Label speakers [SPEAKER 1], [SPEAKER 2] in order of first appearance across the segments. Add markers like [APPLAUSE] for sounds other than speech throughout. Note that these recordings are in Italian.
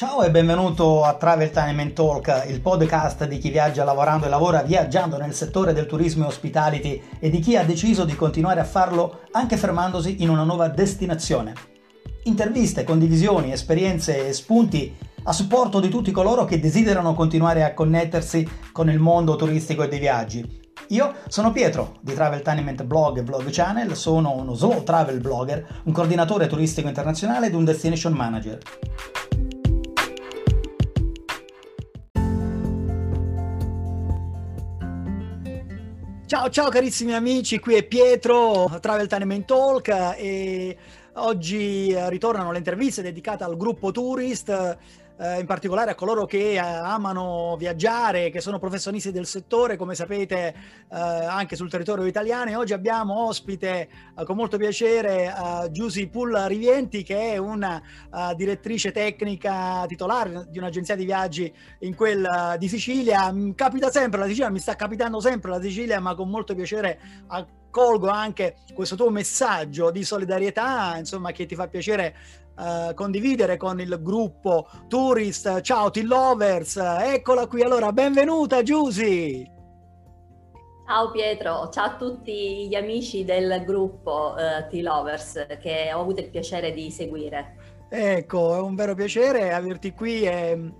[SPEAKER 1] Ciao e benvenuto a Travel Time and Talk, il podcast di chi viaggia lavorando e lavora viaggiando nel settore del turismo e hospitality e di chi ha deciso di continuare a farlo anche fermandosi in una nuova destinazione. Interviste, condivisioni, esperienze e spunti a supporto di tutti coloro che desiderano continuare a connettersi con il mondo turistico e dei viaggi. Io sono Pietro di Travel Tenement Blog e Blog Channel, sono uno slow travel blogger, un coordinatore turistico internazionale ed un destination manager. Ciao ciao carissimi amici, qui è Pietro, Travel Time Talk e oggi ritornano le interviste dedicate al gruppo Tourist eh, in particolare a coloro che eh, amano viaggiare, che sono professionisti del settore, come sapete eh, anche sul territorio italiano. E oggi abbiamo ospite eh, con molto piacere eh, Giusy Pull Rivienti, che è una uh, direttrice tecnica titolare di un'agenzia di viaggi in quel di Sicilia. Capita sempre la Sicilia, mi sta capitando sempre la Sicilia, ma con molto piacere accolgo anche questo tuo messaggio di solidarietà, insomma, che ti fa piacere uh, condividere con il gruppo Tourist. Ciao T-Lovers, eccola qui. Allora, benvenuta Giusy.
[SPEAKER 2] Ciao Pietro, ciao a tutti gli amici del gruppo uh, T-Lovers che ho avuto il piacere di seguire.
[SPEAKER 1] Ecco, è un vero piacere averti qui e,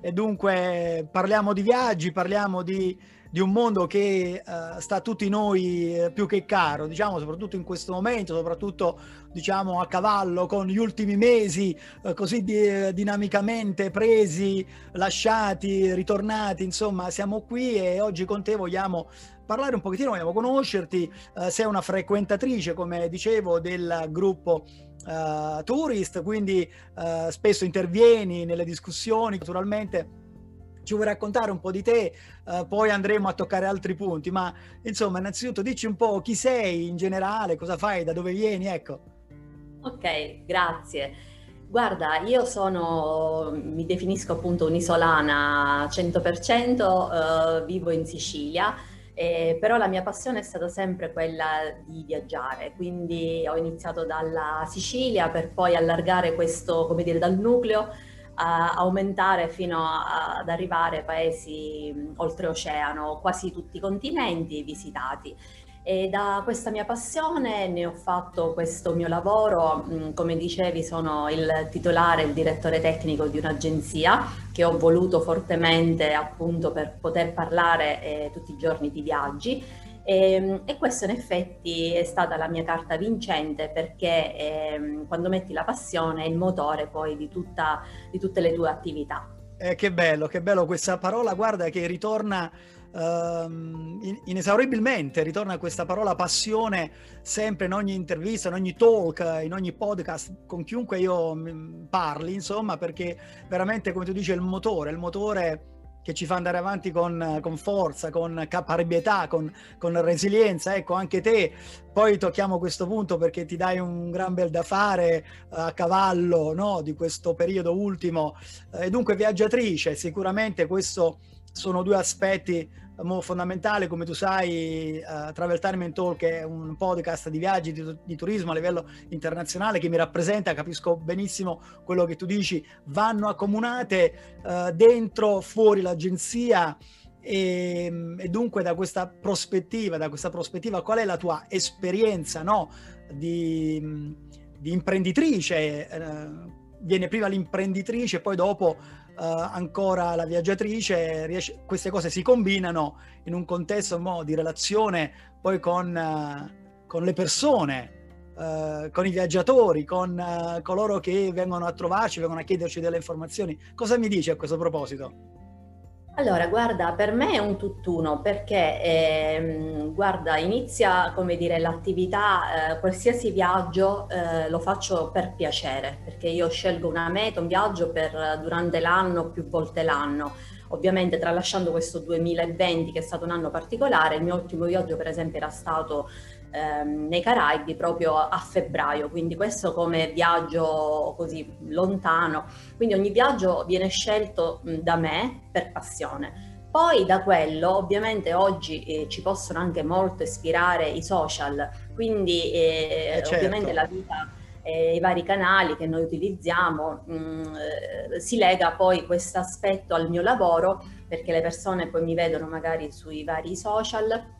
[SPEAKER 1] e dunque parliamo di viaggi, parliamo di di un mondo che uh, sta a tutti noi eh, più che caro, diciamo, soprattutto in questo momento, soprattutto diciamo a cavallo con gli ultimi mesi uh, così di, dinamicamente presi, lasciati, ritornati, insomma, siamo qui e oggi con te vogliamo parlare un pochettino, vogliamo conoscerti, uh, sei una frequentatrice, come dicevo, del gruppo uh, Tourist, quindi spesso intervieni nelle discussioni, naturalmente ci vuoi raccontare un po' di te, uh, poi andremo a toccare altri punti, ma insomma innanzitutto dici un po' chi sei in generale, cosa fai, da dove vieni, ecco.
[SPEAKER 2] Ok, grazie. Guarda, io sono, mi definisco appunto un'isolana 100%, uh, vivo in Sicilia, eh, però la mia passione è stata sempre quella di viaggiare, quindi ho iniziato dalla Sicilia per poi allargare questo, come dire, dal nucleo aumentare fino a, ad arrivare ai paesi oltreoceano, quasi tutti i continenti visitati. E da questa mia passione ne ho fatto questo mio lavoro, come dicevi sono il titolare, il direttore tecnico di un'agenzia che ho voluto fortemente appunto per poter parlare eh, tutti i giorni di viaggi e, ehm, e questo in effetti è stata la mia carta vincente perché eh, quando metti la passione è il motore poi di, tutta, di tutte le tue attività.
[SPEAKER 1] Eh, che bello, che bello questa parola, guarda che ritorna uh, inesauribilmente, ritorna questa parola passione sempre in ogni intervista, in ogni talk, in ogni podcast, con chiunque io parli, insomma, perché veramente come tu dici è il motore, il motore che ci fa andare avanti con, con forza, con caparbietà, con, con, resilienza. Ecco, anche te, poi tocchiamo questo punto perché ti dai un gran bel da fare a cavallo no, di questo periodo ultimo. Eh, e dunque viaggiatrice, sicuramente questo sono due aspetti fondamentale, come tu sai, uh, Travel Time and Talk è un podcast di viaggi, di, di, turismo a livello internazionale che mi rappresenta, capisco benissimo quello che tu dici, vanno accomunate uh, dentro, fuori l'agenzia e, e, dunque da questa prospettiva, da questa prospettiva qual è la tua esperienza no? di, di imprenditrice? Uh, viene prima l'imprenditrice, poi dopo ancora la viaggiatrice, riesce, queste cose si combinano in un contesto mo, di relazione poi con, uh, con le persone, uh, con i viaggiatori, con coloro che vengono a trovarci, vengono a chiederci delle informazioni. Cosa mi dici a questo proposito?
[SPEAKER 2] Allora, guarda, per me è un tutt'uno perché, ehm, guarda, inizia, come dire, l'attività, eh, qualsiasi viaggio eh, lo faccio per piacere, perché io scelgo una meta, un viaggio per durante l'anno, più volte l'anno. Ovviamente tralasciando questo 2020 che è stato un anno particolare, il mio ultimo viaggio per esempio era stato ehm, nei Caraibi proprio a febbraio, quindi questo come viaggio così lontano, quindi ogni viaggio viene scelto da me per passione. Poi da quello ovviamente oggi eh, ci possono anche molto ispirare i social, quindi eh, eh certo. ovviamente la vita e i vari canali che noi utilizziamo, mh, eh, si lega poi questo aspetto al mio lavoro perché le persone poi mi vedono magari sui vari social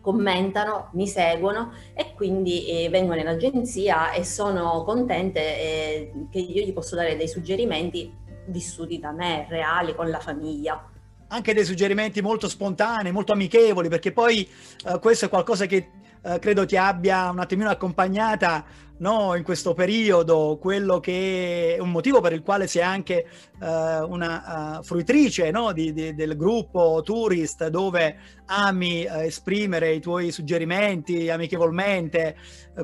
[SPEAKER 2] commentano, mi seguono e quindi eh, vengono in agenzia e sono contente eh, che io gli posso dare dei suggerimenti vissuti da me, reali, con la famiglia.
[SPEAKER 1] Anche dei suggerimenti molto spontanei, molto amichevoli, perché poi eh, questo è qualcosa che eh, credo ti abbia un attimino accompagnata no, in questo periodo, quello che è un motivo per il quale sei anche uh, una uh, fruitrice no, di, di, del gruppo Tourist, dove ami uh, esprimere i tuoi suggerimenti amichevolmente.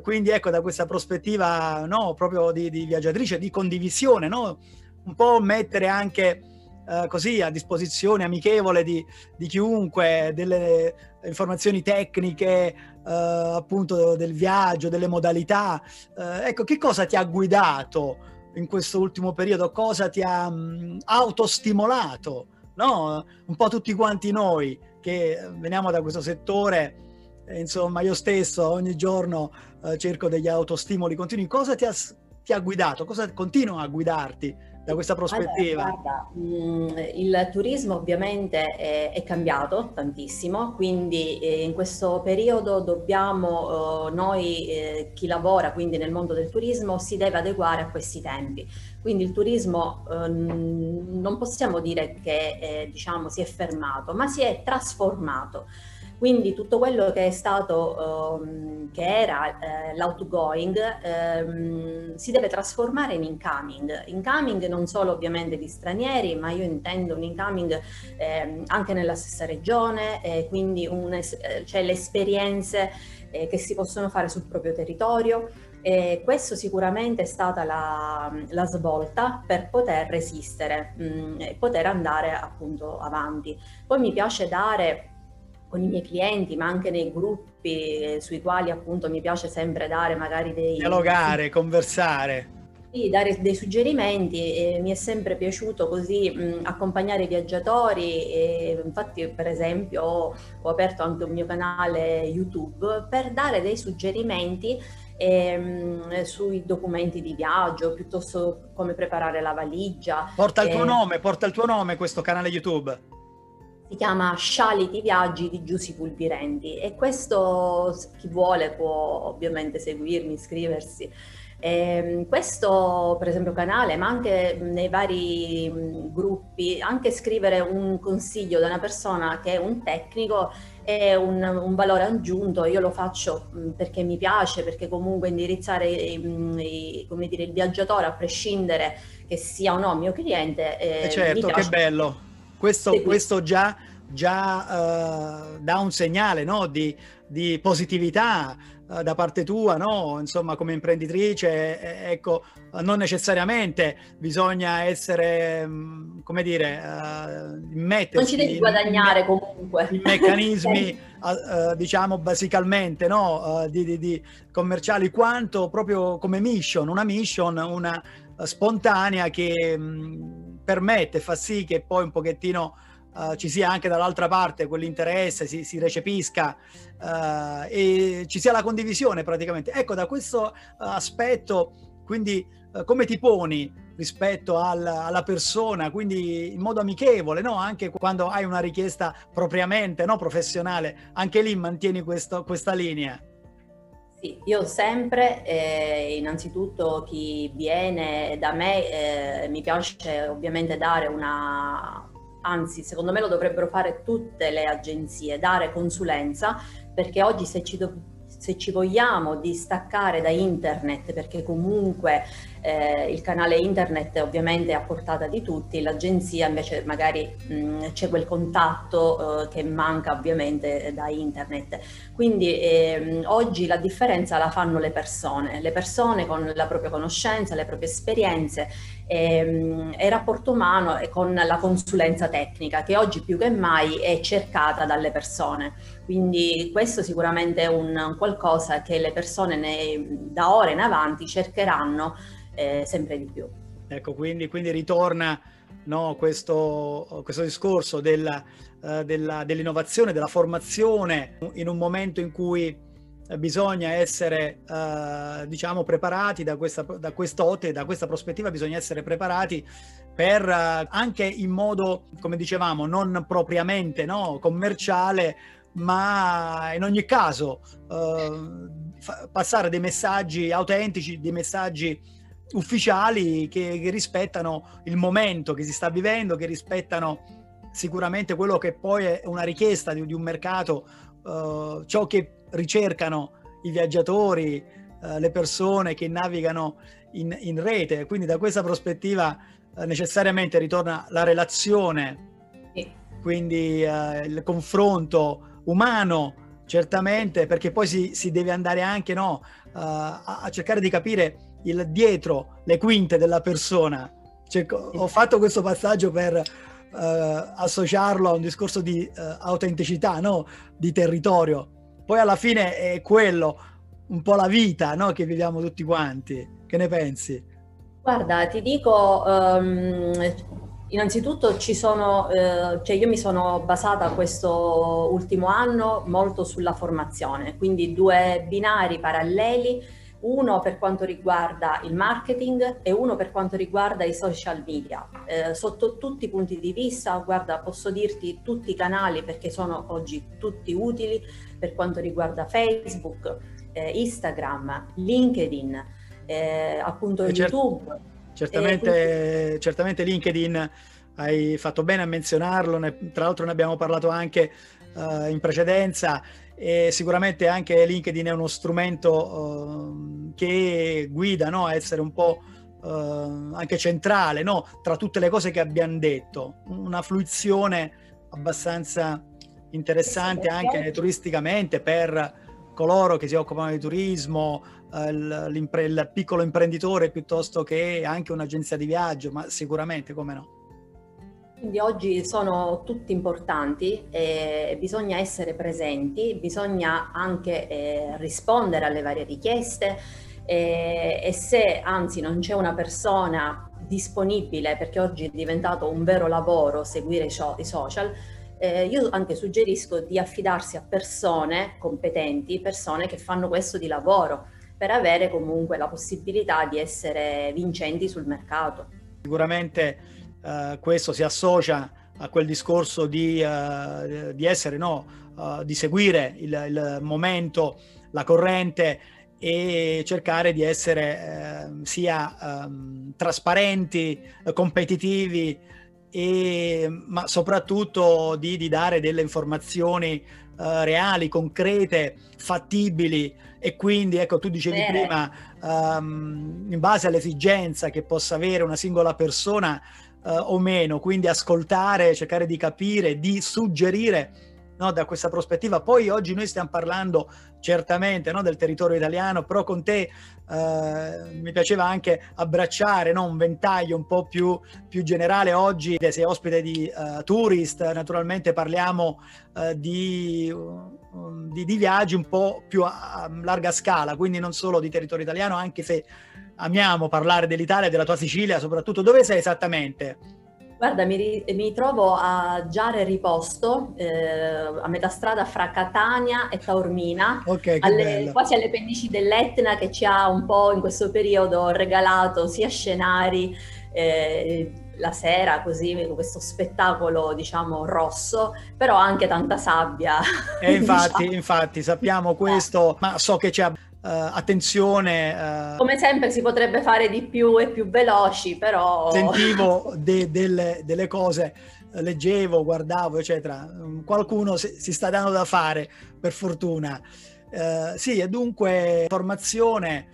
[SPEAKER 1] quindi ecco, da questa prospettiva no, proprio di, di viaggiatrice, di condivisione, un po' mettere anche eh, così a disposizione amichevole di, di, chiunque delle informazioni tecniche eh, appunto del viaggio, delle modalità. Eh, ecco, che cosa ti ha guidato in questo ultimo periodo? Cosa ti ha mh, autostimolato? No? Un po' tutti quanti noi che veniamo da questo settore insomma io stesso ogni giorno eh, cerco degli autostimoli continui cosa ti ha, ti ha guidato cosa continua a guidarti da questa prospettiva?
[SPEAKER 2] Allora, guarda, mm, il turismo ovviamente è, è cambiato tantissimo, quindi eh, in questo periodo dobbiamo, eh, noi eh, chi lavora quindi nel mondo del turismo si deve adeguare a questi tempi. Quindi il turismo ehm, non possiamo dire che diciamo, si è fermato, ma si è trasformato. Quindi tutto quello che è stato, um, che era eh, l'outgoing, ehm, si deve trasformare in incoming. Incoming non solo ovviamente di stranieri, ma io intendo un incoming eh, anche nella stessa regione, eh, quindi un, cioè le esperienze eh, che si possono fare sul proprio territorio. E questo sicuramente è stata la, la svolta per poter resistere mm, e poter andare appunto avanti. Poi mi piace dare con i miei clienti, ma anche nei gruppi eh, sui quali appunto mi piace sempre dare magari dei...
[SPEAKER 1] Dialogare, conversare.
[SPEAKER 2] Sì, dare dei suggerimenti e mi è sempre piaciuto così mh, accompagnare i viaggiatori e infatti per esempio ho, ho, aperto anche un mio canale YouTube per dare dei suggerimenti ehm, sui documenti di viaggio, piuttosto come preparare la valigia.
[SPEAKER 1] Porta il tuo eh, nome, porta il tuo nome questo canale YouTube
[SPEAKER 2] si chiama Scialiti Viaggi di Giussi Pulvirenti e questo chi vuole può ovviamente seguirmi, iscriversi. Eh, questo per esempio canale, ma anche nei vari mh, gruppi, anche scrivere un consiglio da una persona che è un tecnico è un, un valore aggiunto, io lo faccio mh, perché mi piace, perché comunque indirizzare mh, i, dire, il viaggiatore a prescindere che sia o no mio cliente.
[SPEAKER 1] Eh, eh certo, che bello questo, questo già, già uh, dà un segnale no? di, di, positività uh, da parte tua, no? insomma come imprenditrice, eh, ecco, non necessariamente bisogna essere, mh, come dire, uh, mettersi...
[SPEAKER 2] Non ci devi guadagnare in, comunque.
[SPEAKER 1] In meccanismi, [LAUGHS] uh, diciamo, basicalmente, no? Di, di, di, commerciali, quanto proprio come mission, una mission, una spontanea che... Mh, permette, fa sì che poi un pochettino uh, ci sia anche dall'altra parte quell'interesse, si, si recepisca uh, e ci sia la condivisione praticamente. Ecco, da questo aspetto, quindi uh, come ti poni rispetto al, alla persona, quindi in modo amichevole, no? anche quando hai una richiesta propriamente no? professionale, anche lì mantieni questo, questa linea.
[SPEAKER 2] Sì, io sempre, eh, innanzitutto chi viene da me, eh, mi piace ovviamente dare una, anzi secondo me lo dovrebbero fare tutte le agenzie, dare consulenza, perché oggi se ci, do, se ci vogliamo distaccare da internet, perché comunque eh, il canale internet ovviamente è a portata di tutti, l'agenzia invece magari mh, c'è quel contatto eh, che manca ovviamente da internet. Quindi eh, oggi la differenza la fanno le persone, le persone con la propria conoscenza, le proprie esperienze e, e rapporto umano e con la consulenza tecnica che oggi più che mai è cercata dalle persone. Quindi questo sicuramente è un qualcosa che le persone ne, da ora in avanti cercheranno eh, sempre di più.
[SPEAKER 1] Ecco, quindi, quindi ritorna no, questo, questo, discorso della, uh, della, dell'innovazione, della formazione in un momento in cui bisogna essere eh, diciamo preparati da questa da quest'ottica, da questa prospettiva bisogna essere preparati per eh, anche in modo come dicevamo non propriamente no, commerciale ma in ogni caso eh, passare dei messaggi autentici dei messaggi ufficiali che, che rispettano il momento che si sta vivendo che rispettano sicuramente quello che poi è una richiesta di, di un mercato uh, ciò che ricercano i viaggiatori, uh, le persone che navigano in, in, rete. Quindi da questa prospettiva uh, necessariamente ritorna la relazione, sì. quindi il confronto umano, certamente, perché poi si, si deve andare anche no, a, a, cercare di capire il dietro, le quinte della persona. Cioè, ho fatto questo passaggio per uh, associarlo a un discorso di uh, autenticità, no? di territorio. Poi alla fine è quello, un po' la vita no? che viviamo tutti quanti. Che ne pensi?
[SPEAKER 2] Guarda, ti dico, um, innanzitutto ci sono, uh, cioè io mi sono basata questo ultimo anno molto sulla formazione, quindi due binari paralleli uno per quanto riguarda il marketing e uno per quanto riguarda i social media. Eh, sotto tutti i punti di vista, guarda, posso dirti tutti i canali perché sono oggi tutti utili per quanto riguarda Facebook, eh, Instagram, LinkedIn, eh, appunto e YouTube. Cert-
[SPEAKER 1] certamente, quindi... certamente LinkedIn hai fatto bene a menzionarlo, ne, tra l'altro ne abbiamo parlato anche uh, in precedenza e sicuramente anche LinkedIn è uno strumento uh, che guida no? a essere un po' uh, anche centrale no? tra tutte le cose che abbiamo detto, una fruizione abbastanza interessante anche turisticamente per coloro che si occupano di turismo, uh, il piccolo imprenditore piuttosto che anche un'agenzia di viaggio, ma sicuramente come no.
[SPEAKER 2] Quindi oggi sono tutti importanti e bisogna essere presenti, bisogna anche eh, rispondere alle varie richieste eh, e se anzi non c'è una persona disponibile, perché oggi è diventato un vero lavoro seguire i social, eh, io anche suggerisco di affidarsi a persone competenti, persone che fanno questo di lavoro, per avere comunque la possibilità di essere vincenti sul mercato.
[SPEAKER 1] Sicuramente eh, questo si associa a quel discorso di, uh, di essere, no, uh, di seguire il, il, momento, la corrente e cercare di essere uh, sia um, trasparenti, competitivi, e, ma soprattutto di, di, dare delle informazioni reali, concrete, fattibili e quindi ecco tu dicevi Bene. prima um, in base all'esigenza che possa avere una singola persona uh, o meno, quindi ascoltare, cercare di capire, di suggerire no, da questa prospettiva. Poi oggi noi stiamo parlando certamente no, del territorio italiano, però con te uh, mi piaceva anche abbracciare no, un ventaglio un po' più, più generale. Oggi sei ospite di uh, Tourist, naturalmente parliamo di, di, di, viaggi un po' più a, a larga scala, quindi non solo di territorio italiano, anche se amiamo parlare dell'Italia, della tua Sicilia, soprattutto dove sei esattamente?
[SPEAKER 2] Guarda, mi, mi trovo a Giare Riposto, eh, a metà strada fra Catania e Taormina,
[SPEAKER 1] okay,
[SPEAKER 2] alle, quasi alle pendici dell'Etna che ci ha un po' in questo periodo regalato sia scenari eh, la sera, così questo spettacolo diciamo rosso, però anche tanta sabbia.
[SPEAKER 1] E infatti, [LAUGHS] diciamo. infatti sappiamo questo, ma so che c'è Uh, attenzione.
[SPEAKER 2] Uh, Come sempre si potrebbe fare di più e più veloci, però...
[SPEAKER 1] Sentivo [LAUGHS] de, delle, delle, cose, leggevo, guardavo, eccetera. Qualcuno si, si sta dando da fare, per fortuna. Uh, sì, e dunque formazione,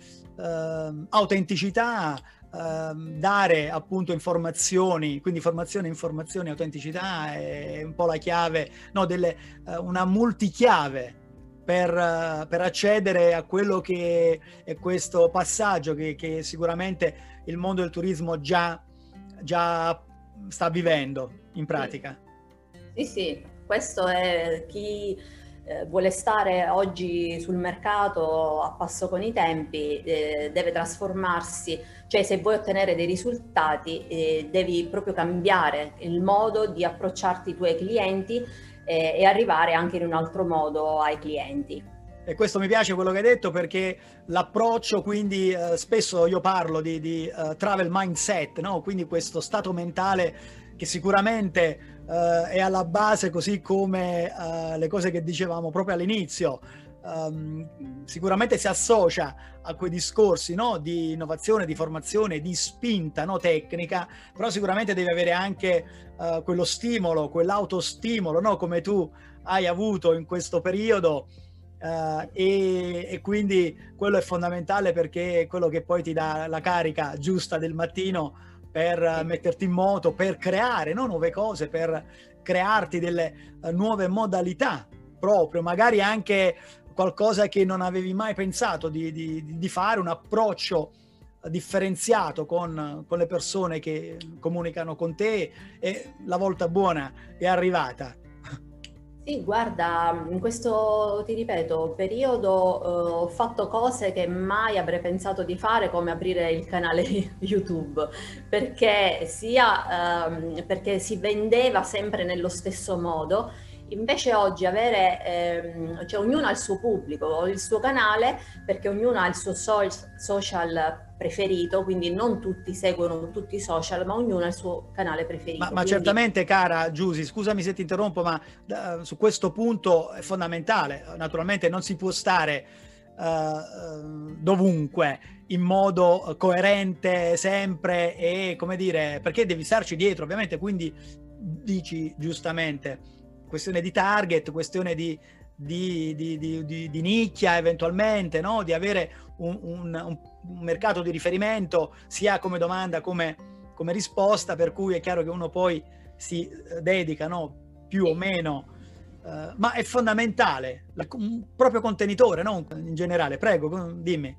[SPEAKER 1] autenticità, dare appunto informazioni, quindi formazione, informazioni, autenticità è un po' la chiave, no, delle, una multichiave per, per, accedere a quello che è questo passaggio che, che sicuramente il mondo del turismo già, già, sta vivendo in pratica.
[SPEAKER 2] Sì, sì, questo è chi eh, vuole stare oggi sul mercato a passo con i tempi, eh, deve trasformarsi, cioè se vuoi ottenere dei risultati eh, devi proprio cambiare il modo di approcciarti ai tuoi clienti eh, e arrivare anche in un altro modo ai clienti.
[SPEAKER 1] E questo mi piace quello che hai detto perché l'approccio, quindi eh, spesso io parlo di, di uh, travel mindset, no? quindi questo stato mentale che sicuramente uh, è alla base, così come uh, le cose che dicevamo proprio all'inizio, um, sicuramente si associa a quei discorsi no? di innovazione, di formazione, di spinta no? tecnica, però sicuramente devi avere anche quello stimolo, quell'autostimolo, no? come tu hai avuto in questo periodo Uh, e, e, quindi quello è fondamentale perché è quello che poi ti dà la carica giusta del mattino per uh, metterti in moto, per creare no? nuove cose, per crearti delle uh, nuove modalità proprio, magari anche qualcosa che non avevi mai pensato di, di, di fare, un approccio differenziato con, con le persone che comunicano con te e la volta buona è arrivata
[SPEAKER 2] sì, guarda, in questo, ti ripeto, periodo eh, ho fatto cose che mai avrei pensato di fare, come aprire il canale [LAUGHS] YouTube, perché sia ehm, perché si vendeva sempre nello stesso modo. Invece oggi avere, ehm, cioè ognuno ha il suo pubblico, il suo canale, perché ognuno ha il suo so- social preferito, quindi non tutti seguono tutti i social, ma ognuno ha il suo canale preferito.
[SPEAKER 1] Ma,
[SPEAKER 2] ma
[SPEAKER 1] quindi... certamente, cara Giusy, scusami se ti interrompo, ma uh, su questo punto è fondamentale. Naturalmente non si può stare uh, dovunque in modo coerente sempre e come dire, perché devi starci dietro, ovviamente, quindi dici giustamente, questione di target, questione di di, di, di, nicchia eventualmente, no? di avere un, un, un, mercato di riferimento sia come domanda come, come, risposta, per cui è chiaro che uno poi si eh, dedica no? più o meno, uh, ma è fondamentale, la, un proprio contenitore no? in generale. Prego, dimmi.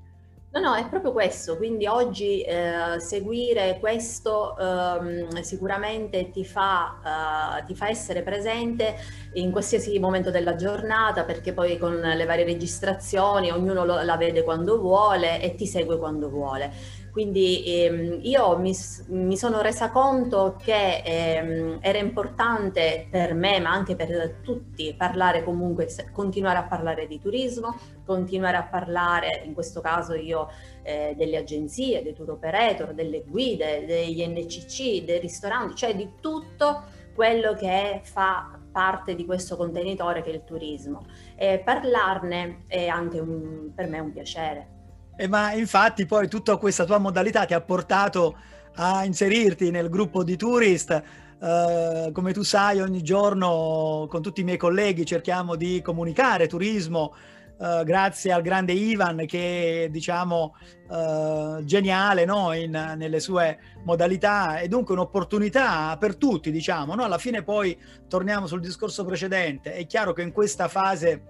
[SPEAKER 2] No, no, è proprio questo, quindi oggi eh, seguire questo ehm, sicuramente ti fa, eh, ti fa, essere presente in qualsiasi momento della giornata perché poi con le varie registrazioni ognuno lo, la vede quando vuole e ti segue quando vuole. Quindi ehm, io mi, mi, sono resa conto che ehm, era importante per me, ma anche per tutti, parlare comunque, continuare a parlare di turismo, continuare a parlare, in questo caso io, eh, delle agenzie, dei tour operator, delle guide, degli NCC, dei ristoranti, cioè di tutto quello che fa parte di questo contenitore che è il turismo. E parlarne è anche un, per me un piacere.
[SPEAKER 1] Eh, ma infatti poi tutta questa tua modalità ti ha portato a inserirti nel gruppo di tourist. Uh, come tu sai, ogni giorno con tutti i miei colleghi cerchiamo di comunicare turismo uh, grazie al grande Ivan che diciamo uh, geniale no? In, nelle sue modalità e dunque un'opportunità per tutti, diciamo. No? Alla fine poi torniamo sul discorso precedente. È chiaro che in questa fase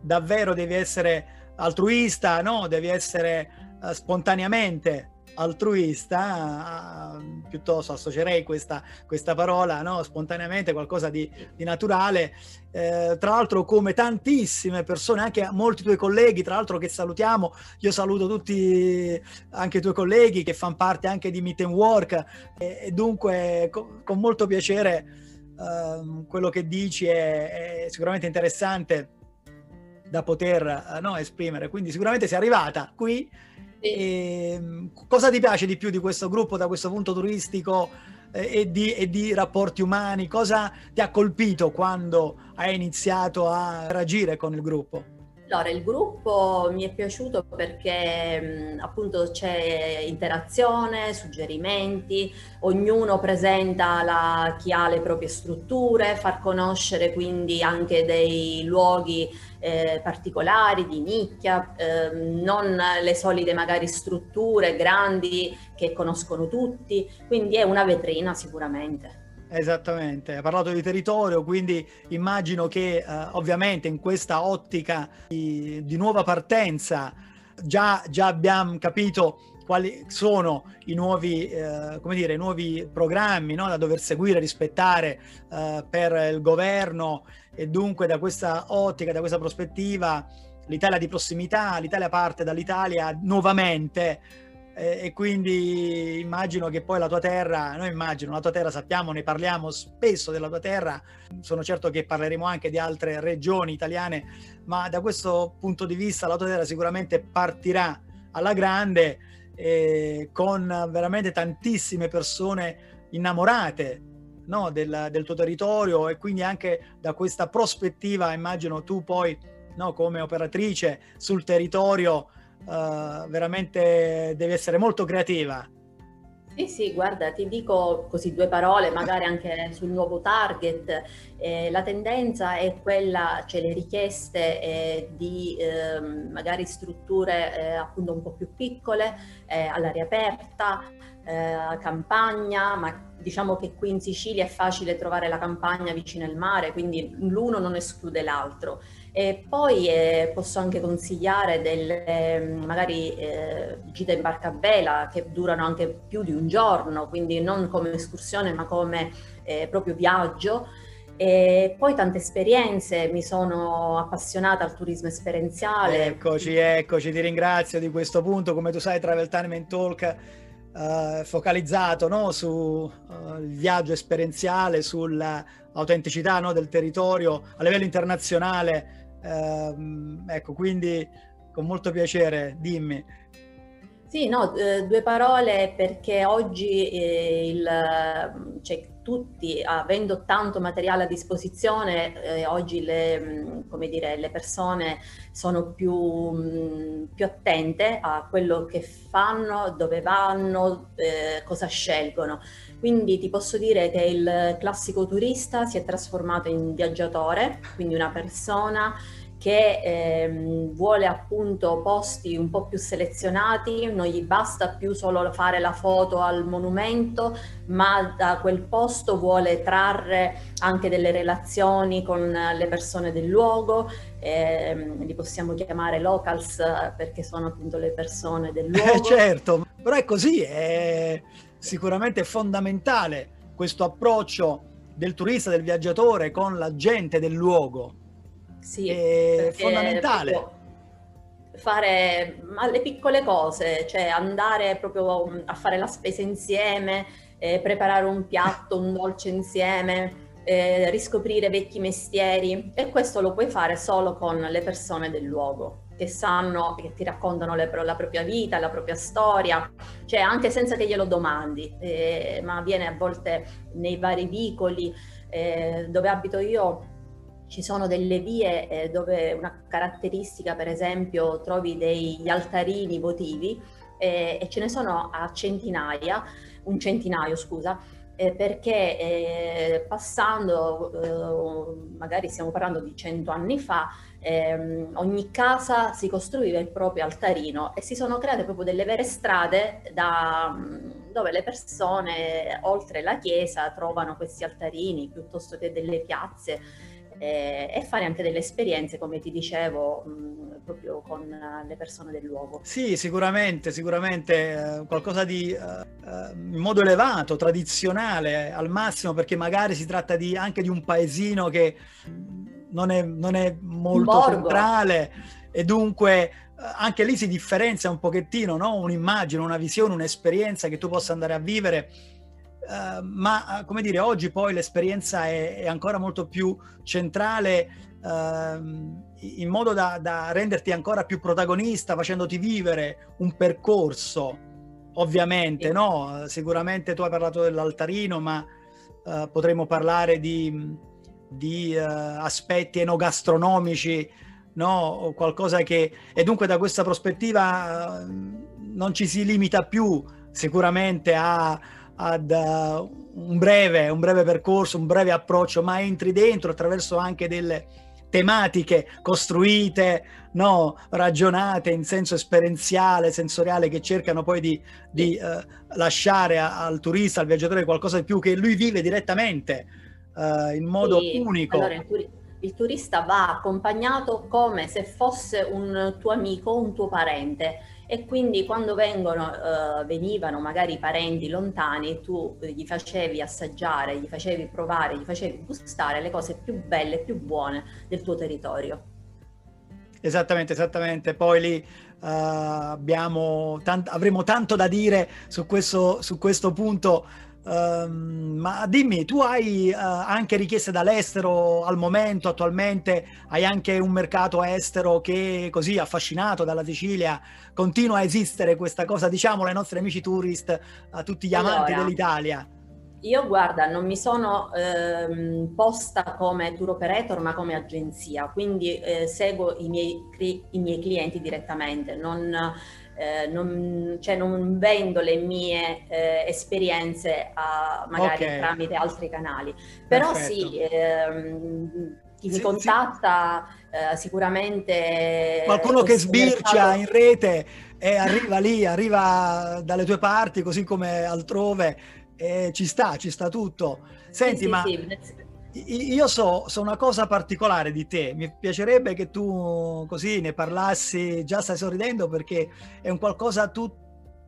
[SPEAKER 1] davvero devi essere altruista, no? devi essere uh, spontaneamente altruista, uh, piuttosto associerei questa, questa parola, no? spontaneamente, qualcosa di, di naturale. Eh, tra l'altro come tantissime persone, anche molti tuoi colleghi, tra l'altro che salutiamo, io saluto tutti anche i tuoi colleghi che fanno parte anche di Meet and Work e, e dunque co- con molto piacere uh, quello che dici è, è sicuramente interessante da poter eh, no, esprimere. Quindi sicuramente sei arrivata qui. E, ehm, cosa ti piace di più di questo gruppo da questo punto turistico eh, e, di, e di rapporti umani? Cosa ti ha colpito quando hai iniziato a interagire con il gruppo?
[SPEAKER 2] Allora, il gruppo mi è piaciuto perché appunto c'è interazione, suggerimenti, ognuno presenta la, chi ha le proprie strutture, far conoscere quindi anche dei luoghi eh, particolari, di nicchia, eh, non le solite magari strutture grandi che conoscono tutti, quindi è una vetrina sicuramente.
[SPEAKER 1] Esattamente, ha parlato di territorio, quindi immagino che eh, ovviamente in questa ottica di, di nuova partenza già, già, abbiamo capito quali sono i nuovi, eh, dire, nuovi programmi no? da dover seguire, rispettare eh, per il governo e dunque da questa ottica, da questa prospettiva, l'Italia di prossimità, l'Italia parte dall'Italia nuovamente e, quindi immagino che poi la tua terra, noi immagino, la tua terra sappiamo, ne parliamo spesso della tua terra, sono certo che parleremo anche di altre regioni italiane, ma da questo punto di vista la tua terra sicuramente partirà alla grande eh, con veramente tantissime persone innamorate no, del, del, tuo territorio. E quindi anche da questa prospettiva immagino tu poi no, come operatrice sul territorio uh, veramente devi essere molto creativa.
[SPEAKER 2] Sì, sì, guarda, ti dico così due parole, magari anche sul nuovo target. Eh, la tendenza è quella, cioè le richieste eh, di eh, magari strutture eh, appunto un po' più piccole, eh, all'aria aperta, campagna, ma diciamo che qui in Sicilia è facile trovare la campagna vicino al mare, quindi l'uno non esclude l'altro. E poi eh, posso anche consigliare delle magari eh, gite in barca a vela che durano anche più di un giorno, quindi non come escursione ma come eh, proprio viaggio. E poi tante esperienze, mi sono appassionata al turismo esperienziale.
[SPEAKER 1] Eccoci, eccoci, ti ringrazio di questo punto. Come tu sai, Travel Time and Talk Uh, focalizzato no, sul uh, viaggio esperienziale, sull'autenticità no, del territorio a livello internazionale Ehm, ecco, quindi con molto piacere, dimmi.
[SPEAKER 2] Sì, no, eh, due parole perché oggi eh, il, cioè, tutti, avendo tanto materiale a disposizione, eh, oggi le, mm, dire, le, persone sono più, mm, più, attente a quello che fanno, dove vanno, eh, cosa scelgono. Quindi ti posso dire che il classico turista si è trasformato in viaggiatore, quindi una persona che ehm, vuole appunto posti un po' più selezionati, non gli basta più solo fare la foto al monumento, ma da quel posto vuole trarre anche delle relazioni con le persone del luogo, ehm, li possiamo chiamare locals perché sono appunto le persone del luogo.
[SPEAKER 1] Eh, certo, però è così, è sicuramente fondamentale questo approccio del turista, del viaggiatore con la gente del luogo.
[SPEAKER 2] Sì, è fondamentale. Fare le piccole cose, cioè andare proprio mm, a fare la spesa insieme, eh, preparare un piatto, un dolce insieme, eh, riscoprire vecchi mestieri e questo lo puoi fare solo con le persone del luogo che sanno, che ti raccontano le, la propria vita, la propria storia, cioè anche senza che glielo domandi, eh, ma avviene a volte nei vari vicoli eh, dove abito io. Ci sono delle vie eh, dove una caratteristica, per esempio, trovi degli altarini votivi eh, e ce ne sono a centinaia, un centinaio scusa, eh, perché eh, passando, eh, magari stiamo parlando di cento anni fa, ehm, ogni casa si costruiva il proprio altarino e si sono create proprio delle vere strade da, dove le persone, oltre la chiesa, trovano questi altarini piuttosto che delle piazze eh, e fare anche delle esperienze, come ti dicevo, mh, proprio con le persone del luogo.
[SPEAKER 1] Sì, sicuramente, sicuramente eh, qualcosa di eh, eh in modo elevato, tradizionale al massimo, perché magari si tratta di, anche di un paesino che non è, non è molto centrale e dunque eh, anche lì si differenzia un pochettino, no? un'immagine, una visione, un'esperienza che tu possa andare a vivere Uh, ma come dire, oggi poi l'esperienza è, è ancora molto più centrale uh, in modo da, da, renderti ancora più protagonista, facendoti vivere un percorso, ovviamente, no? Sicuramente tu hai parlato dell'altarino, ma uh, potremmo parlare di, di aspetti enogastronomici, no? qualcosa che... E dunque da questa prospettiva non ci si limita più sicuramente a ad uh, un, breve, un breve percorso, un breve approccio, ma entri dentro attraverso anche delle tematiche costruite, no, ragionate in senso esperienziale, sensoriale, che cercano poi di, di uh, lasciare a, al turista, al viaggiatore qualcosa di più che lui vive direttamente uh, in modo sì, unico.
[SPEAKER 2] Allora, il, turi- il turista va accompagnato come se fosse un tuo amico, un tuo parente e quindi quando vengono, uh, venivano magari parenti lontani, tu gli facevi assaggiare, gli facevi provare, gli facevi gustare le cose più belle, più buone del tuo territorio.
[SPEAKER 1] Esattamente, esattamente. Poi lì abbiamo tant- avremo tanto da dire su questo, su questo punto. Um, ma dimmi, tu hai uh, anche richieste dall'estero al momento, attualmente? Hai anche un mercato estero che così affascinato dalla Sicilia continua a esistere questa cosa, diciamolo ai nostri amici tourist, a tutti gli amanti allora, dell'Italia?
[SPEAKER 2] Io guarda, non mi sono ehm, posta come tour operator ma come agenzia, quindi eh, seguo i miei, i miei, clienti direttamente, non, eh, non, cioè non, vendo le mie eh, esperienze a, magari okay. tramite altri canali. Però Perfetto. sì, ehm, chi sì, mi contatta sì. Eh, sicuramente...
[SPEAKER 1] Qualcuno che sbircia mercato... in rete e arriva lì, arriva dalle tue parti così come altrove e ci sta, ci sta tutto. Senti, sì, ma. Io so, so, una cosa particolare di te, mi piacerebbe che tu così ne parlassi, già stai sorridendo perché è un qualcosa tu,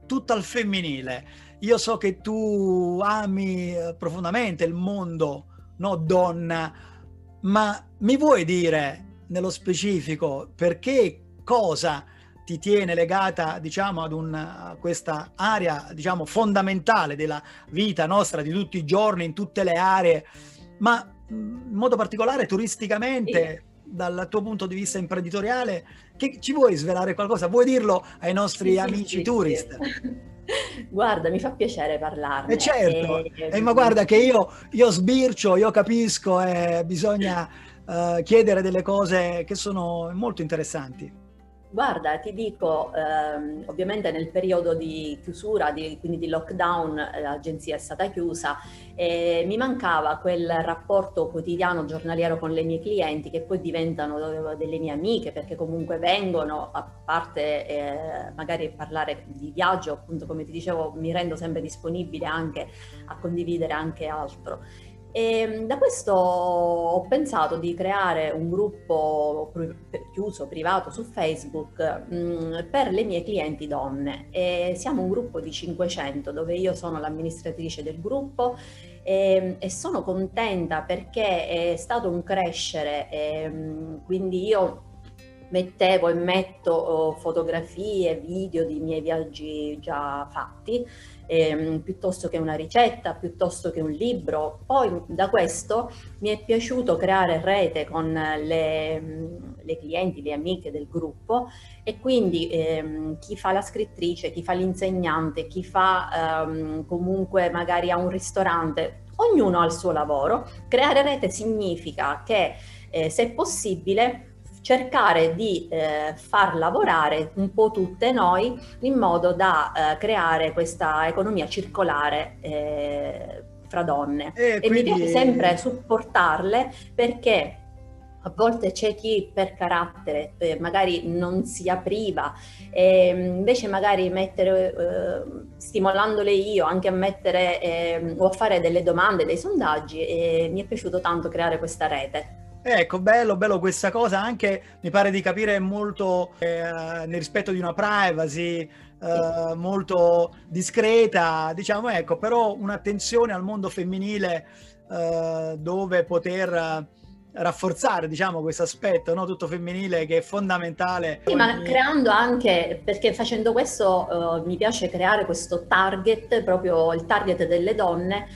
[SPEAKER 1] tutto al femminile. Io so che tu ami eh, profondamente il mondo, no donna, ma mi vuoi dire nello specifico perché cosa ti tiene legata diciamo ad un, a questa area diciamo fondamentale della vita nostra di tutti i giorni in tutte le aree? Ma in modo particolare turisticamente sì. dal tuo punto di vista imprenditoriale che ci vuoi svelare qualcosa vuoi dirlo ai nostri sì, amici sì, tourist [LAUGHS]
[SPEAKER 2] Guarda, mi fa piacere parlarne.
[SPEAKER 1] Eh certo, e... Eh, ma guarda che io, io sbircio, io capisco e bisogna uh, chiedere delle cose che sono molto interessanti.
[SPEAKER 2] Guarda, ti dico, ehm, ovviamente nel periodo di chiusura, di, quindi di lockdown, eh, l'agenzia è stata chiusa e mi mancava quel rapporto quotidiano, giornaliero con le mie clienti che poi diventano delle mie amiche perché comunque vengono, a parte eh, magari parlare di viaggio, appunto come ti dicevo, mi rendo sempre disponibile anche a condividere anche altro. E ehm, da questo ho pensato di creare un gruppo chiuso, privato su Facebook mm, per le mie clienti donne. E siamo un gruppo di 500 dove io sono l'amministratrice del gruppo e, e sono contenta perché è stato un crescere, e, mm, quindi io mettevo e metto oh, fotografie, video di miei viaggi già fatti, ehm, piuttosto che una ricetta, piuttosto che un libro. Poi da questo mi è piaciuto creare rete con le, le clienti, le amiche del gruppo e quindi ehm, chi fa la scrittrice, chi fa l'insegnante, chi fa ehm, comunque magari a un ristorante, ognuno ha il suo lavoro. Creare rete significa che eh, se possibile cercare di eh, far lavorare un po' tutte noi in modo da eh, creare questa economia circolare eh, fra donne. E, e quindi... mi piace sempre supportarle perché a volte c'è chi per carattere eh, magari non si apriva e invece magari mettere, eh, stimolandole io anche a mettere eh, o a fare delle domande, dei sondaggi mi è piaciuto tanto creare questa rete.
[SPEAKER 1] Ecco, bello, bello questa cosa, anche mi pare di capire molto eh, nel rispetto di una privacy eh, molto discreta, diciamo, ecco, però un'attenzione al mondo femminile eh, dove poter rafforzare diciamo questo aspetto no? tutto femminile che è fondamentale
[SPEAKER 2] sì, ma creando anche perché facendo questo uh, mi piace creare questo target proprio il target delle donne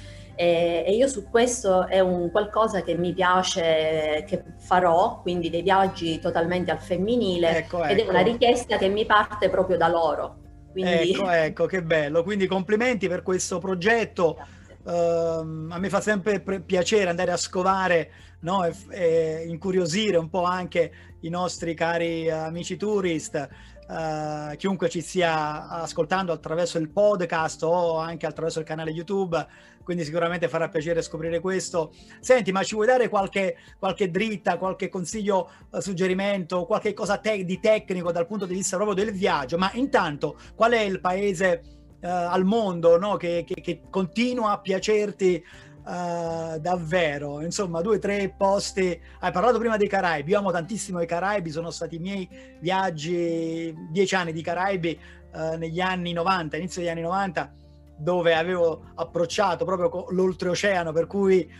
[SPEAKER 2] e, e, io su questo è un qualcosa che mi piace, che farò, quindi dei viaggi totalmente al femminile ecco, ecco. ed è ecco. una richiesta che mi parte proprio da loro.
[SPEAKER 1] Quindi... Ecco, ecco, che bello. Quindi complimenti per questo progetto. Uh, a me fa sempre pre- piacere andare a scovare no? e, e, incuriosire un po' anche i nostri cari amici tourist Uh, chiunque ci stia ascoltando attraverso il podcast o anche attraverso il canale YouTube, quindi sicuramente farà piacere scoprire questo. Senti, ma ci vuoi dare qualche, qualche dritta, qualche consiglio, uh, suggerimento, qualche cosa te- di tecnico dal punto di vista proprio del viaggio? Ma intanto, qual è il paese uh, al mondo no? che, che, che continua a piacerti? Uh, davvero, insomma, due o tre posti. Hai parlato prima dei Caraibi, io amo tantissimo i Caraibi, sono stati i miei viaggi, dieci anni di Caraibi uh, negli anni 90, inizio degli anni 90, dove avevo approcciato proprio l'oltreoceano, per cui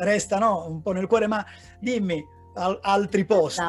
[SPEAKER 1] restano un po' nel cuore, ma dimmi al- altri posti.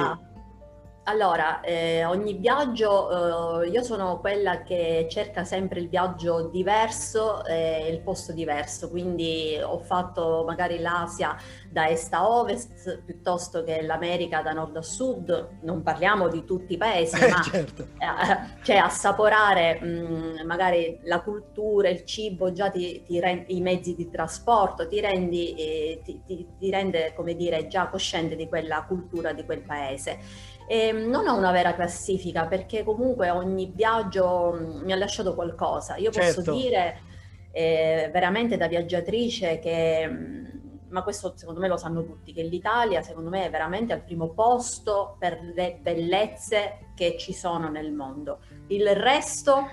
[SPEAKER 2] Allora, eh, ogni viaggio, eh, io sono quella che cerca sempre il viaggio diverso e il posto diverso, quindi ho fatto magari l'Asia da est a ovest piuttosto che l'America da nord a sud, non parliamo di tutti i paesi, [LAUGHS]
[SPEAKER 1] eh,
[SPEAKER 2] ma
[SPEAKER 1] certo.
[SPEAKER 2] eh, cioè assaporare mh, magari la cultura, il cibo, già ti, ti rend- i mezzi di trasporto, ti, rendi, eh, ti, ti, ti rende, come dire, già cosciente di quella cultura, di quel paese. E non ho una vera classifica perché comunque ogni viaggio mm, mi ha lasciato qualcosa. Io posso
[SPEAKER 1] Certo.
[SPEAKER 2] dire eh, veramente da viaggiatrice che, mm, ma questo secondo me lo sanno tutti, che l'Italia secondo me è veramente al primo posto per le bellezze che ci sono nel mondo. Il resto,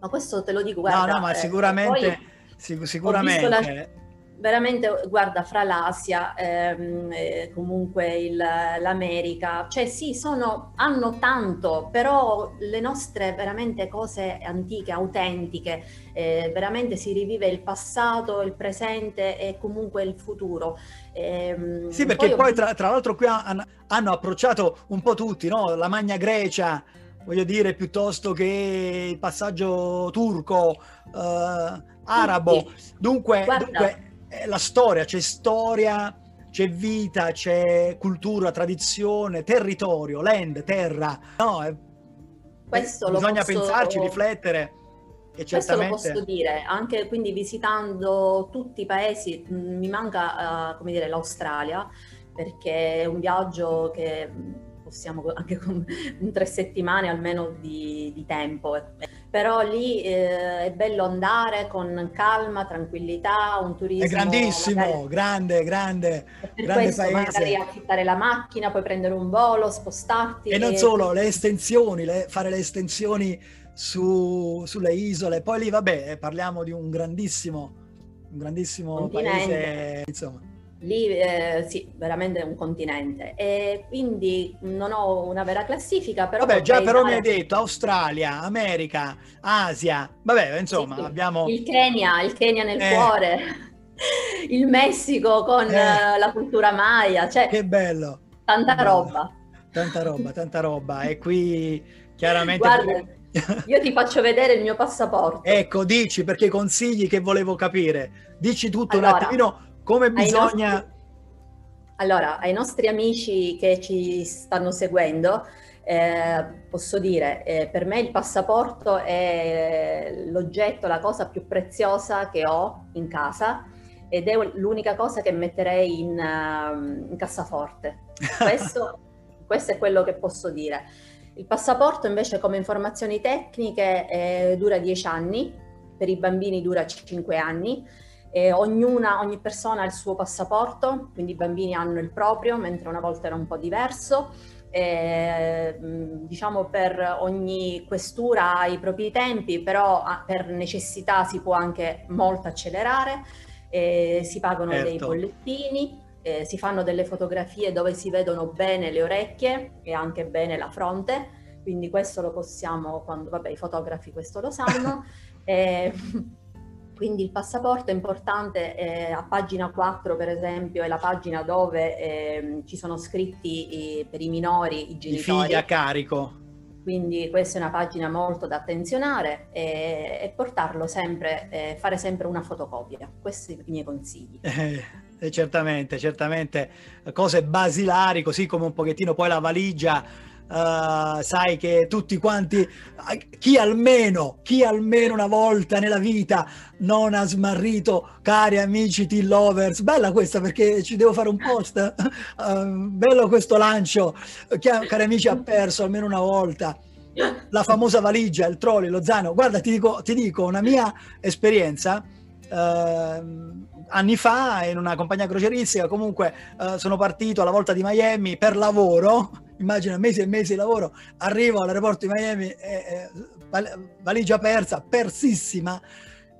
[SPEAKER 2] ma questo te lo dico, guarda,
[SPEAKER 1] no, no, ma
[SPEAKER 2] eh,
[SPEAKER 1] sicuramente,
[SPEAKER 2] ho
[SPEAKER 1] sicuramente.
[SPEAKER 2] Veramente, guarda, fra l'Asia, ehm, eh, comunque il- l'America, cioè sì, sono, hanno tanto, però le nostre veramente cose antiche, autentiche, eh, veramente si rivive il passato, il presente e comunque il futuro. Ehm,
[SPEAKER 1] Sì, perché poi
[SPEAKER 2] visto-
[SPEAKER 1] tra, tra l'altro qui han- hanno approcciato un po' tutti, no? La Magna Grecia, voglio dire, piuttosto che il passaggio turco, eh, arabo. Dunque, dunque, eh, la storia, c'è storia, c'è vita, c'è cultura, tradizione, territorio, land, terra. No, eh,
[SPEAKER 2] Questo lo
[SPEAKER 1] bisogna
[SPEAKER 2] posso-
[SPEAKER 1] pensarci, riflettere e
[SPEAKER 2] Questo lo
[SPEAKER 1] certamente...
[SPEAKER 2] posso dire, anche quindi visitando tutti i paesi, mh, mi manca, eh, come dire, l'Australia, perché è un viaggio che mh, possiamo anche con [LAUGHS] tre settimane almeno di, di tempo. Però lì eh, è bello andare con calma, tranquillità, un turismo...
[SPEAKER 1] È grandissimo,
[SPEAKER 2] magari-
[SPEAKER 1] grande, grande.
[SPEAKER 2] e per
[SPEAKER 1] grande
[SPEAKER 2] questo
[SPEAKER 1] paese.
[SPEAKER 2] magari affittare la macchina, poi prendere un volo, spostarti.
[SPEAKER 1] E non solo, le estensioni, le- fare le estensioni su- sulle isole. Poi lì, vabbè, parliamo di un grandissimo, un grandissimo
[SPEAKER 2] Continente.
[SPEAKER 1] paese, insomma.
[SPEAKER 2] Lì eh, sì, veramente è un continente. E quindi non ho una vera classifica, però
[SPEAKER 1] Vabbè, già però mi
[SPEAKER 2] dare-
[SPEAKER 1] hai detto Australia, America, Asia, vabbè, insomma,
[SPEAKER 2] Sì, sì.
[SPEAKER 1] abbiamo...
[SPEAKER 2] il Kenya, il Kenya nel
[SPEAKER 1] Eh.
[SPEAKER 2] cuore, [LAUGHS] il Messico con
[SPEAKER 1] Eh.
[SPEAKER 2] eh, la cultura maya, cioè
[SPEAKER 1] Che bello,
[SPEAKER 2] tanta
[SPEAKER 1] bello.
[SPEAKER 2] roba.
[SPEAKER 1] tanta roba, tanta roba. E qui chiaramente...
[SPEAKER 2] Guarda, io ti faccio vedere il mio passaporto.
[SPEAKER 1] ecco, dici, perché i consigli che volevo capire. Dici tutto un
[SPEAKER 2] Allora,
[SPEAKER 1] attimino come bisogna...
[SPEAKER 2] nostri- Allora, ai nostri amici che ci stanno seguendo, eh, posso dire, eh, per me il passaporto è l'oggetto, la cosa più preziosa che ho in casa ed è l'unica cosa che metterei in, ehm, in cassaforte. [LAUGHS] Questo, questo è quello che posso dire. Il passaporto invece come informazioni tecniche eh, dura 10 anni, per i bambini dura 5 anni. E ognuna, ogni persona ha il suo passaporto, quindi i bambini hanno il proprio, mentre una volta era un po' diverso. E, diciamo per ogni questura ha i propri tempi, però ah, per necessità si può anche molto accelerare, e si pagano dei
[SPEAKER 1] Certo.
[SPEAKER 2] bollettini, eh, si fanno delle fotografie dove si vedono bene le orecchie e anche bene la fronte, quindi questo lo possiamo, quando, vabbè i fotografi questo lo sanno. [LAUGHS] Eh, quindi il passaporto è importante, eh, a pagina 4 per esempio è la pagina dove ehm, ci sono scritti i- per i minori i
[SPEAKER 1] I
[SPEAKER 2] genitori,
[SPEAKER 1] figli a carico.
[SPEAKER 2] quindi questa è una pagina molto da attenzionare e, e portarlo sempre, eh, fare sempre una fotocopia, questi i miei consigli.
[SPEAKER 1] Eh, [LAUGHS] eh, certamente, certamente cose basilari, così come un pochettino poi la valigia. Eh, sai che tutti quanti, eh, chi almeno, chi almeno una volta nella vita non ha smarrito, cari amici tea lovers, bella questa perché ci devo fare un post, Eh, bello questo lancio, chi cari amici ha perso almeno una volta la famosa valigia, il trolley, lo zaino. Guarda, ti dico, ti dico una mia esperienza. ehm, anni fa in una compagnia croceristica comunque eh, sono partito alla volta di Miami per lavoro immagina mesi e mesi di lavoro arrivo all'aeroporto di Miami e, e, val- valigia persa persissima.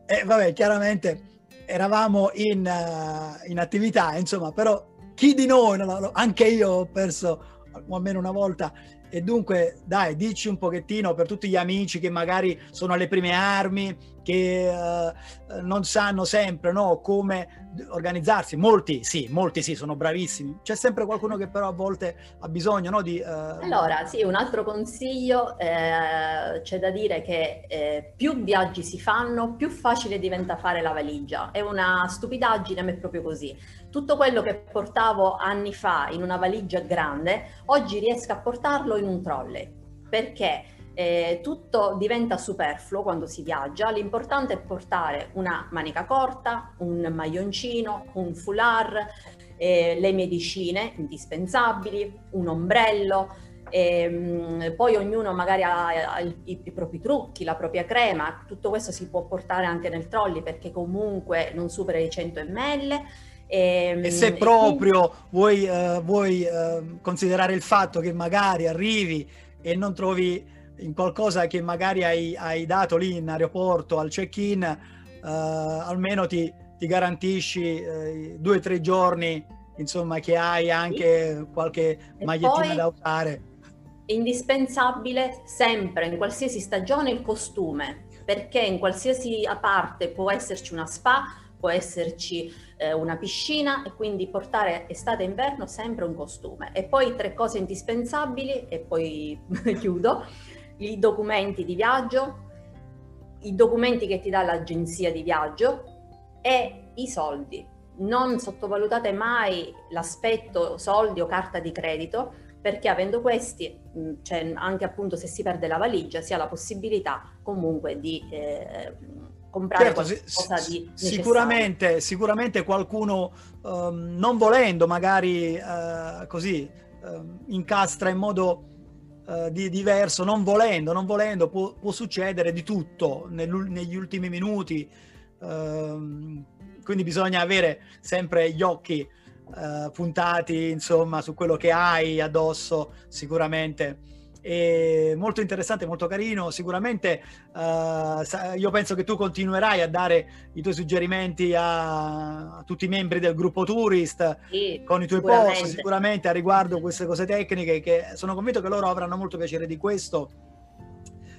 [SPEAKER 1] E vabbè chiaramente eravamo in, eh, in attività insomma però chi di noi anche io ho perso almeno una volta. E dunque dai dici un pochettino per tutti gli amici che magari sono alle prime armi che uh, non sanno sempre no, come organizzarsi. Molti sì, molti sì, sono bravissimi. C'è sempre qualcuno che però a volte ha bisogno no, di...
[SPEAKER 2] Uh... Allora, sì, un altro consiglio, eh, c'è da dire che eh, più viaggi si fanno, più facile diventa fare la valigia. È una stupidaggine, ma è proprio così. Tutto quello che portavo anni fa in una valigia grande, oggi riesco a portarlo in un trolley. Perché? Eh, tutto diventa superfluo quando si viaggia, l'importante è portare una manica corta, un maglioncino, un foulard, eh, le medicine indispensabili, un ombrello, e, poi ognuno magari ha, i, i, propri trucchi, la propria crema, tutto questo si può portare anche nel trolley perché comunque non supera i 100 ml.
[SPEAKER 1] E, e se proprio quindi... vuoi, uh, vuoi uh, considerare il fatto che magari arrivi e non trovi in qualcosa che magari hai, hai dato lì in aeroporto al check-in, eh, almeno ti, ti garantisci eh, due o tre giorni, insomma, che hai anche qualche e magliettina da usare.
[SPEAKER 2] Indispensabile sempre, in qualsiasi stagione, il costume, perché in qualsiasi parte può esserci una spa, può esserci eh, una piscina e quindi portare estate e inverno sempre un costume. E poi tre cose indispensabili e poi [LAUGHS] chiudo i documenti di viaggio, i documenti che ti dà l'agenzia di viaggio e i soldi. Non sottovalutate mai l'aspetto soldi o carta di credito perché avendo questi, cioè anche appunto se si perde la valigia, si ha la possibilità comunque di eh, comprare certo, qualcosa si, di necessario.
[SPEAKER 1] Sicuramente, sicuramente qualcuno um, non volendo magari uh, così uh, incastra in modo uh, di diverso, non volendo, non volendo, può, può succedere di tutto negli ultimi minuti. Uh, quindi bisogna avere sempre gli occhi uh, puntati, insomma, su quello che hai addosso, sicuramente e molto interessante, molto carino. Sicuramente uh, io penso che tu continuerai a dare i tuoi suggerimenti a, a tutti i membri del gruppo Tourist sì, con i tuoi post sicuramente a riguardo queste cose tecniche che sono convinto che loro avranno molto piacere di questo.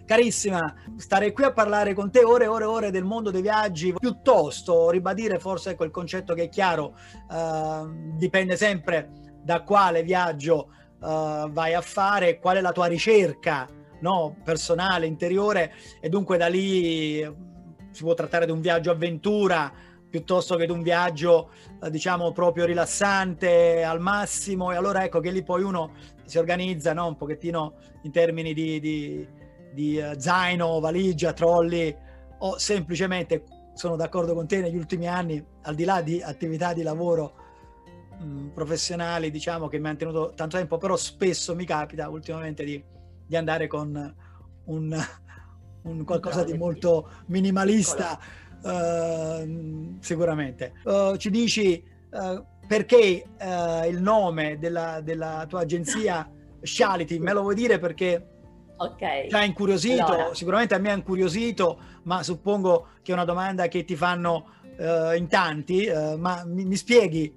[SPEAKER 1] Carissima, stare qui a parlare con te ore e ore e ore del mondo dei viaggi, piuttosto ribadire forse ecco il concetto che è chiaro, uh, dipende sempre da quale viaggio uh, vai a fare, qual è la tua ricerca no? personale, interiore e dunque da lì eh, si può trattare di un viaggio avventura piuttosto che di un viaggio uh, diciamo proprio rilassante al massimo e allora ecco che lì poi uno si organizza no? un pochettino in termini di, di, di uh, zaino, valigia, trolley o semplicemente sono d'accordo con te negli ultimi anni al di là di attività di lavoro mh, professionali, diciamo, che mi hanno tenuto tanto tempo, però spesso mi capita ultimamente di, di andare con un, un qualcosa di molto minimalista, uh, sicuramente. Uh, ci dici uh, perché il nome della, della tua agenzia [LAUGHS] Shality, me lo vuoi dire perché
[SPEAKER 2] Ok.
[SPEAKER 1] Ti ha incuriosito, allora. sicuramente a me ha incuriosito, ma suppongo che è una domanda che ti fanno in tanti, ma mi, mi, spieghi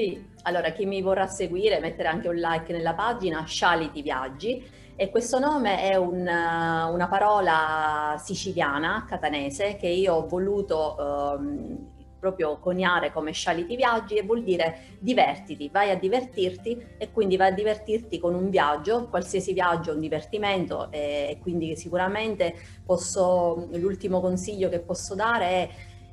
[SPEAKER 2] sì, allora chi mi vorrà seguire mettere anche un like nella pagina Scialiti Viaggi e questo nome è un, una parola siciliana, catanese, che io ho voluto um, proprio coniare come Scialiti Viaggi e vuol dire divertiti, vai a divertirti e quindi vai a divertirti con un viaggio, qualsiasi viaggio è un divertimento e quindi sicuramente posso, l'ultimo consiglio che posso dare è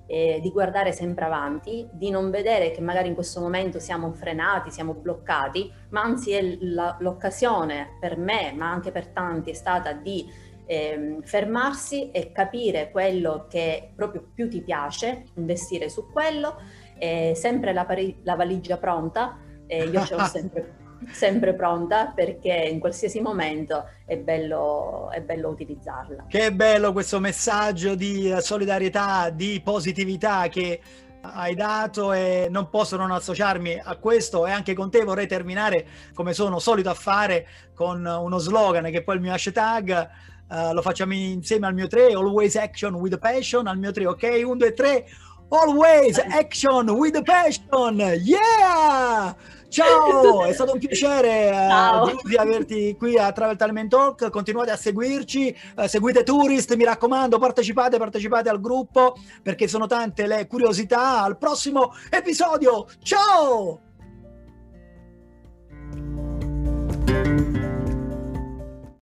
[SPEAKER 2] eh, di guardare sempre avanti, di non vedere che magari in questo momento siamo frenati, siamo bloccati, ma anzi è la, l'occasione per me, ma anche per tanti, è stata di eh, fermarsi e capire quello che proprio più ti piace, investire su quello, eh, sempre la, pari- la valigia pronta, io ce l'ho [LAUGHS] sempre sempre pronta perché in qualsiasi momento è bello, è bello utilizzarla.
[SPEAKER 1] Che bello questo messaggio di solidarietà, di positività che hai dato e non posso non associarmi a questo. E anche con te vorrei terminare come sono solito a fare con uno slogan che è poi il mio hashtag. Uh, lo facciamo insieme al mio 3 always action with passion. Al mio 3 ok? 1 2 3 always [LAUGHS] action with passion. Yeah Ciao, [LAUGHS] è stato un piacere uh, averti qui a Travel Talent Talk. Continuate a seguirci, uh, seguite Tourist, mi raccomando, partecipate, partecipate al gruppo perché sono tante le curiosità. Al prossimo episodio. Ciao!